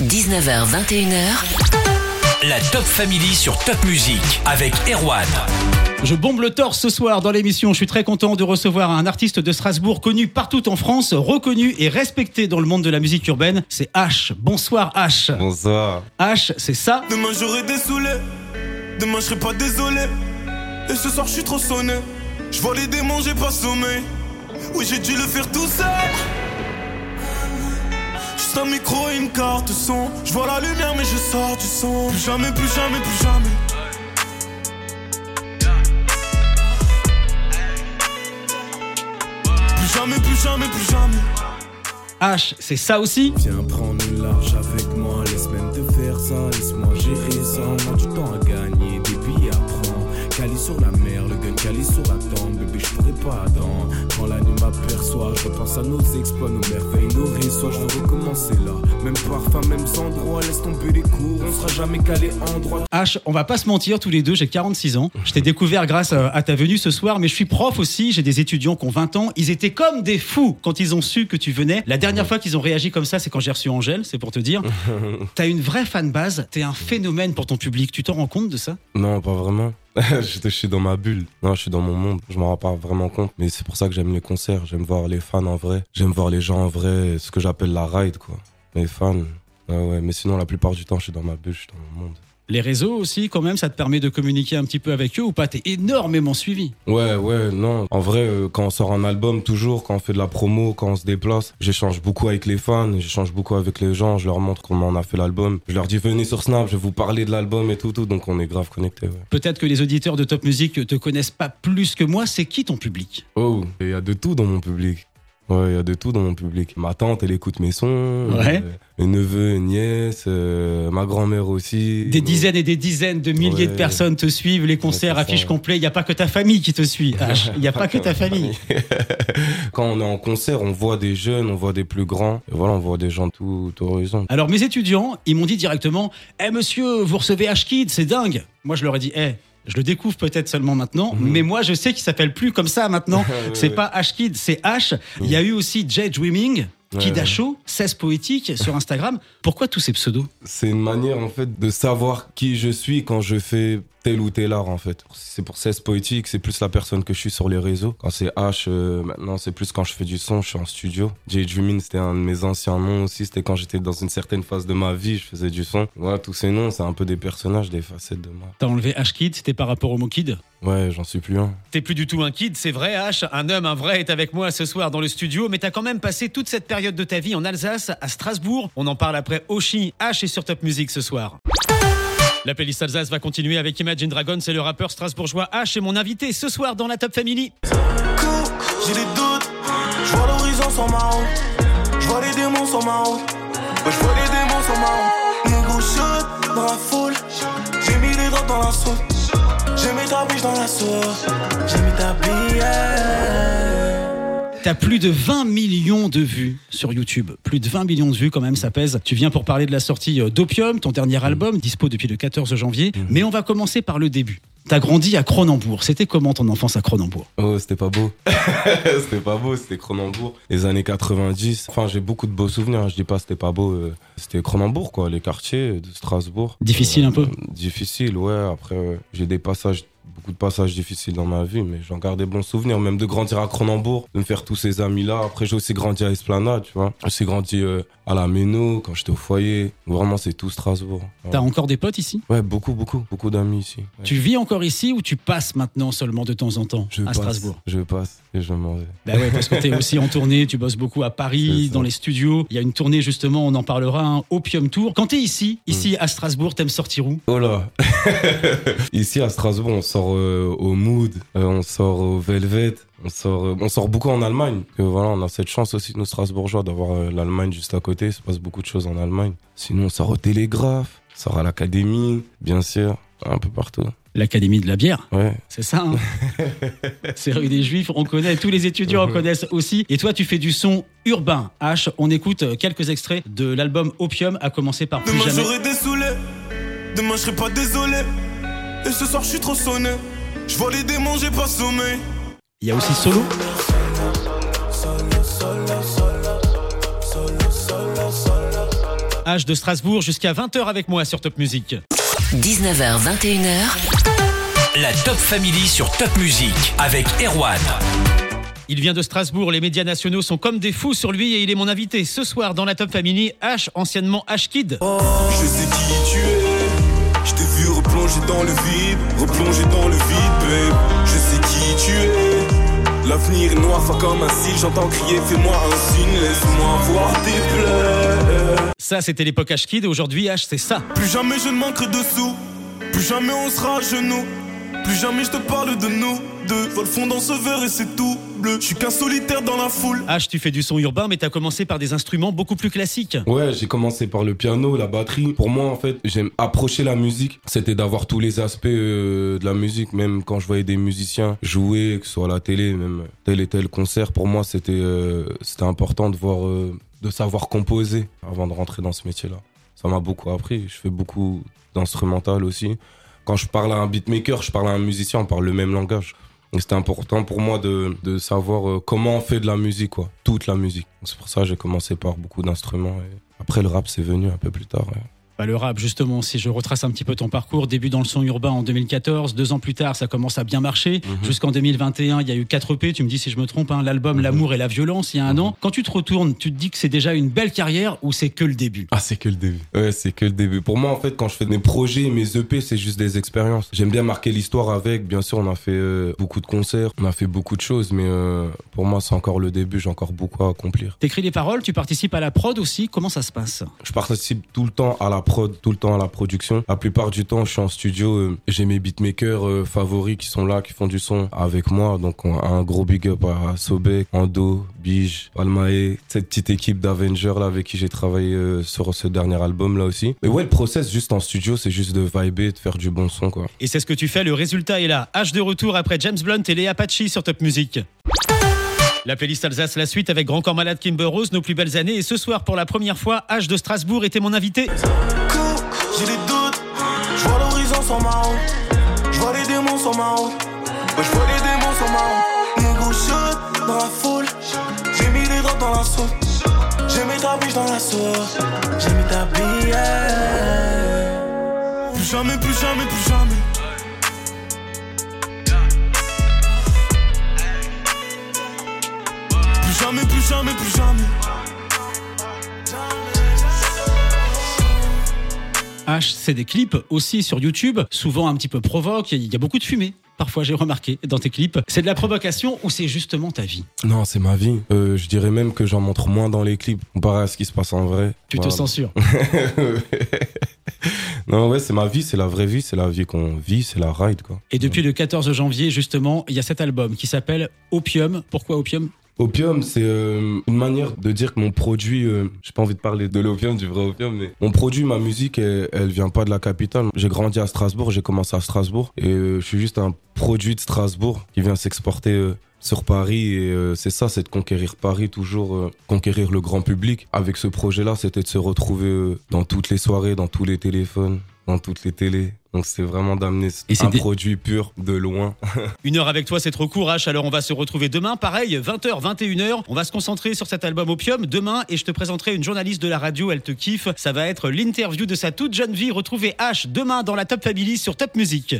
19h, 21h. La Top Family sur Top Music avec Erwan. Je bombe le torse ce soir dans l'émission. Je suis très content de recevoir un artiste de Strasbourg connu partout en France, reconnu et respecté dans le monde de la musique urbaine. C'est H. Bonsoir H. Bonsoir. H, c'est ça? Demain j'aurai des demain je serai pas désolé. Et ce soir je suis trop sonné. Je vois les démons, j'ai pas sommeil. Oui, j'ai dû le faire tout seul. Juste un micro et une carte son. Je vois la lumière, mais je sors du son. Plus jamais, plus jamais, plus jamais. Plus jamais, plus jamais, plus jamais. H, c'est ça aussi. Viens prendre une large avec moi, laisse même te faire ça, laisse-moi gérer ça, on a du temps à gagner, des billets à prendre. Cali sur la mer, le gun cali sur la tombe, bébé je pourrais pas attendre. Je repense à nos exploits, nos merveilles, nos réseaux, je veux recommencer là. Même parfum, même endroit, laisse tomber les cours, on sera jamais calé en droit. H, on va pas se mentir, tous les deux, j'ai 46 ans. Je t'ai découvert grâce à à ta venue ce soir, mais je suis prof aussi. J'ai des étudiants qui ont 20 ans. Ils étaient comme des fous quand ils ont su que tu venais. La dernière fois qu'ils ont réagi comme ça, c'est quand j'ai reçu Angèle, c'est pour te dire. T'as une vraie fan base, t'es un phénomène pour ton public. Tu t'en rends compte de ça? Non, pas vraiment. je, suis dans ma bulle. Non, je suis dans mon monde. Je m'en rends pas vraiment compte. Mais c'est pour ça que j'aime les concerts. J'aime voir les fans en vrai. J'aime voir les gens en vrai. Ce que j'appelle la ride, quoi. Les fans. Ouais, ouais. Mais sinon, la plupart du temps, je suis dans ma bulle. Je suis dans mon monde. Les réseaux aussi, quand même, ça te permet de communiquer un petit peu avec eux ou pas? T'es énormément suivi. Ouais, ouais, non. En vrai, euh, quand on sort un album, toujours, quand on fait de la promo, quand on se déplace, j'échange beaucoup avec les fans, j'échange beaucoup avec les gens, je leur montre comment on a fait l'album. Je leur dis, venez sur Snap, je vais vous parler de l'album et tout, tout. Donc on est grave connectés, ouais. Peut-être que les auditeurs de Top Music te connaissent pas plus que moi. C'est qui ton public? Oh, il y a de tout dans mon public. Ouais, il y a de tout dans mon public. Ma tante, elle écoute mes sons. Ouais. euh, mes neveux, nièces, euh, ma grand-mère aussi. Des dizaines et des dizaines de milliers de personnes te suivent, les concerts, affiches complets. Il n'y a pas que ta famille qui te suit. Il n'y a pas que ta famille. Quand on est en concert, on voit des jeunes, on voit des plus grands. Et voilà, on voit des gens de tout, tout horizon. Alors mes étudiants, ils m'ont dit directement Eh monsieur, vous recevez H-Kid, c'est dingue. Moi je leur ai dit Eh, je le découvre peut-être seulement maintenant, mais moi je sais qu'il s'appelle plus comme ça maintenant. c'est pas H-Kid, c'est H. Il y a eu aussi Jay Dreaming, Kid Ouais, Show, 16 poétique sur Instagram. Pourquoi tous ces pseudos? C'est une manière, en fait, de savoir qui je suis quand je fais tel ou tel art, en fait. C'est pour 16 poétique, c'est plus la personne que je suis sur les réseaux. Quand c'est H, euh, maintenant, c'est plus quand je fais du son, je suis en studio. J Dreamin, c'était un de mes anciens noms aussi. C'était quand j'étais dans une certaine phase de ma vie, je faisais du son. Voilà, tous ces noms, c'est un peu des personnages, des facettes de moi. T'as enlevé H-Kid, c'était par rapport au mot Kid? Ouais, j'en suis plus un. T'es plus du tout un kid, c'est vrai, H. Un homme, un vrai est avec moi ce soir dans le studio, mais t'as quand même passé toute cette période de ta vie en Alsace, à Strasbourg. On en parle après Oshi. H est sur Top Music ce soir. La playlist Alsace va continuer avec Imagine Dragon, c'est le rappeur strasbourgeois H et mon invité ce soir dans la Top Family. J'ai des doutes, je vois l'horizon sur ma route. Je vois les démons sur ma route. Je vois les démons sur ma route. Négro shot dans la foule. J'ai mis les drogues dans la soupe. J'ai mis ta biche dans la sauce. J'ai mis ta billette. T'as plus de 20 millions de vues sur YouTube. Plus de 20 millions de vues quand même, ça pèse. Tu viens pour parler de la sortie euh, d'Opium, ton dernier album, dispo depuis le 14 janvier. Mais on va commencer par le début. T'as grandi à Cronenbourg. C'était comment ton enfance à Cronenbourg? Oh, c'était pas beau. c'était pas beau, c'était Cronenbourg. Les années 90. Enfin, j'ai beaucoup de beaux souvenirs. Je dis pas c'était pas beau. euh, C'était Cronenbourg, quoi. Les quartiers de Strasbourg. Difficile un peu? Difficile, ouais. Après, euh, j'ai des passages, beaucoup de passages difficiles dans ma vie, mais j'en garde des bons souvenirs. Même de grandir à Cronenbourg, de me faire tous ces amis-là. Après, j'ai aussi grandi à Esplanade, tu vois. J'ai aussi grandi euh, à la Méno, quand j'étais au foyer. Vraiment, c'est tout Strasbourg. Ouais. T'as encore des potes ici? Ouais, beaucoup, beaucoup, beaucoup d'amis ici. Ouais. Tu vis encore ici ou tu passes maintenant seulement de temps en temps Je à passe, Strasbourg? Je passe et je m'en vais. Bah ouais, parce que t'es aussi en tournée, tu bosses beaucoup à Paris, dans les studios. Il y a une tournée justement, on en parlera, un Opium Tour. Quand t'es ici, ici à Strasbourg, t'aimes sortir où? Oh là Ici à Strasbourg, on sort euh, au Mood, euh, on sort au Velvet, on sort, euh, on sort beaucoup en Allemagne. Que voilà, on a cette chance aussi, nous Strasbourgeois, d'avoir euh, l'Allemagne juste à côté. Il se passe beaucoup de choses en Allemagne. Sinon, on sort au Télégraphe, on sort à l'Académie, bien sûr, un peu partout. L'Académie de la bière, Ouais. c'est ça hein C'est rue des Juifs, on connaît, tous les étudiants en connaissent aussi. Et toi, tu fais du son urbain. H, on écoute quelques extraits de l'album Opium, à commencer par Plus Demain jamais. j'aurai des saoulés. Demain je serai pas désolé. Et ce soir je suis trop sonné. Je vois les démons, j'ai pas sommeil. Il y a aussi Solo. H de Strasbourg jusqu'à 20h avec moi sur Top Music. 19h, 21h. La Top Family sur Top Music avec Erwan. Il vient de Strasbourg, les médias nationaux sont comme des fous sur lui et il est mon invité ce soir dans la Top Family, H, anciennement H Kid. Je sais qui tu es. Je t'ai vu replonger dans le vide, replonger dans le vide, babe. Je sais qui tu es. L'avenir est noir, fa comme un cil. J'entends crier, fais-moi un signe, laisse-moi voir tes plaies. Ça, c'était l'époque H Kid et aujourd'hui H, c'est ça. Plus jamais je ne manquerai de sous. Plus jamais on sera à genoux. Plus jamais je te parle de nous deux. Vol fond dans ce verre et c'est tout bleu. Je suis qu'un solitaire dans la foule. H, tu fais du son urbain, mais t'as commencé par des instruments beaucoup plus classiques. Ouais, j'ai commencé par le piano, la batterie. Pour moi, en fait, j'aime approcher la musique. C'était d'avoir tous les aspects euh, de la musique, même quand je voyais des musiciens jouer, que ce soit à la télé, même tel et tel concert. Pour moi, c'était euh, c'était important de voir, euh, de savoir composer avant de rentrer dans ce métier-là. Ça m'a beaucoup appris. Je fais beaucoup d'instrumental aussi. Quand je parle à un beatmaker, je parle à un musicien, on parle le même langage. C'était important pour moi de, savoir euh, comment on fait de la musique, quoi. Toute la musique. C'est pour ça que j'ai commencé par beaucoup d'instruments. Et après, le rap, c'est venu un peu plus tard. Bah, le rap, justement, si je retrace un petit peu ton parcours, début dans le son urbain en 2014, deux ans plus tard, ça commence à bien marcher. Jusqu'en 2021, il y a eu 4 EP, tu me dis si je me trompe, hein, l'album L'amour et la violence, il y a un an. Quand tu te retournes, tu te dis que c'est déjà une belle carrière ou c'est que le début? Ah, c'est que le début. Ouais, c'est que le début. Pour moi, en fait, quand je fais mes projets, mes EP, c'est juste des expériences. J'aime bien marquer l'histoire avec. Bien sûr, on a fait euh, beaucoup de concerts, on a fait beaucoup de choses, mais euh, pour moi, c'est encore le début. J'ai encore beaucoup à accomplir. T'écris les paroles, tu participes à la prod aussi, comment ça se passe? Je participe tout le temps à la prod, tout le temps à la production. La plupart du temps, je suis en studio. euh, J'ai mes beatmakers euh, favoris qui sont là, qui font du son avec moi. Donc, un gros big up à Sobek, Ando, Bige, Almae, cette petite équipe d'Avengers là avec qui j'ai travaillé euh, sur ce dernier album là aussi. Mais ouais, le process juste en studio, c'est juste de vibrer, de faire du bon son quoi. Et c'est ce que tu fais, le résultat est là. H de retour après James Blunt et les Apache sur Top Music. La playlist Alsace, la suite avec Grand Corps Malade, Kimber Rose, nos plus belles années. Et ce soir, pour la première fois, H de Strasbourg était mon invité. J'ai des doutes. Je vois l'horizon sur ma. Je vois les démons sur ma. Ouais, je vois les démons sur ma. Négro shoot dans la foule. J'ai mis les drogues dans la soupe. J'ai mis ta biche dans la sauce. J'ai mis ta billet. Plus jamais, plus jamais, plus jamais. Plus jamais, plus jamais. H, c'est des clips aussi sur YouTube, souvent un petit peu provoque. Il y a beaucoup de fumée. Parfois, j'ai remarqué dans tes clips. C'est de la provocation ou c'est justement ta vie? Non, c'est ma vie. Euh, je dirais même que j'en montre moins dans les clips comparé à ce qui se passe en vrai. Tu te censures. non, ouais, c'est ma vie, c'est la vraie vie, c'est la vie qu'on vit, c'est la ride, quoi. Et depuis le 14 janvier, justement, il y a cet album qui s'appelle Opium. Pourquoi Opium? Opium, c'est euh, une manière de dire que mon produit, euh, j'ai pas envie de parler de l'opium, du vrai opium, mais mon produit, ma musique, elle, vient pas de la capitale. J'ai grandi à Strasbourg, j'ai commencé à Strasbourg, et euh, je suis juste un produit de Strasbourg qui vient s'exporter euh, sur Paris, et euh, c'est ça, c'est de conquérir Paris, toujours euh, conquérir le grand public. Avec ce projet-là, c'était de se retrouver euh, dans toutes les soirées, dans tous les téléphones, dans toutes les télés. Donc c'est vraiment d'amener Et c'est un des- produit pur de loin. Une heure avec toi, c'est trop court, H. Alors on va se retrouver demain. Pareil, 20h, 21h. On va se concentrer sur cet album Opium demain et je te présenterai une journaliste de la radio. Elle te kiffe. Ça va être l'interview de sa toute jeune vie. Retrouvez H demain dans la Top Family sur Top Music.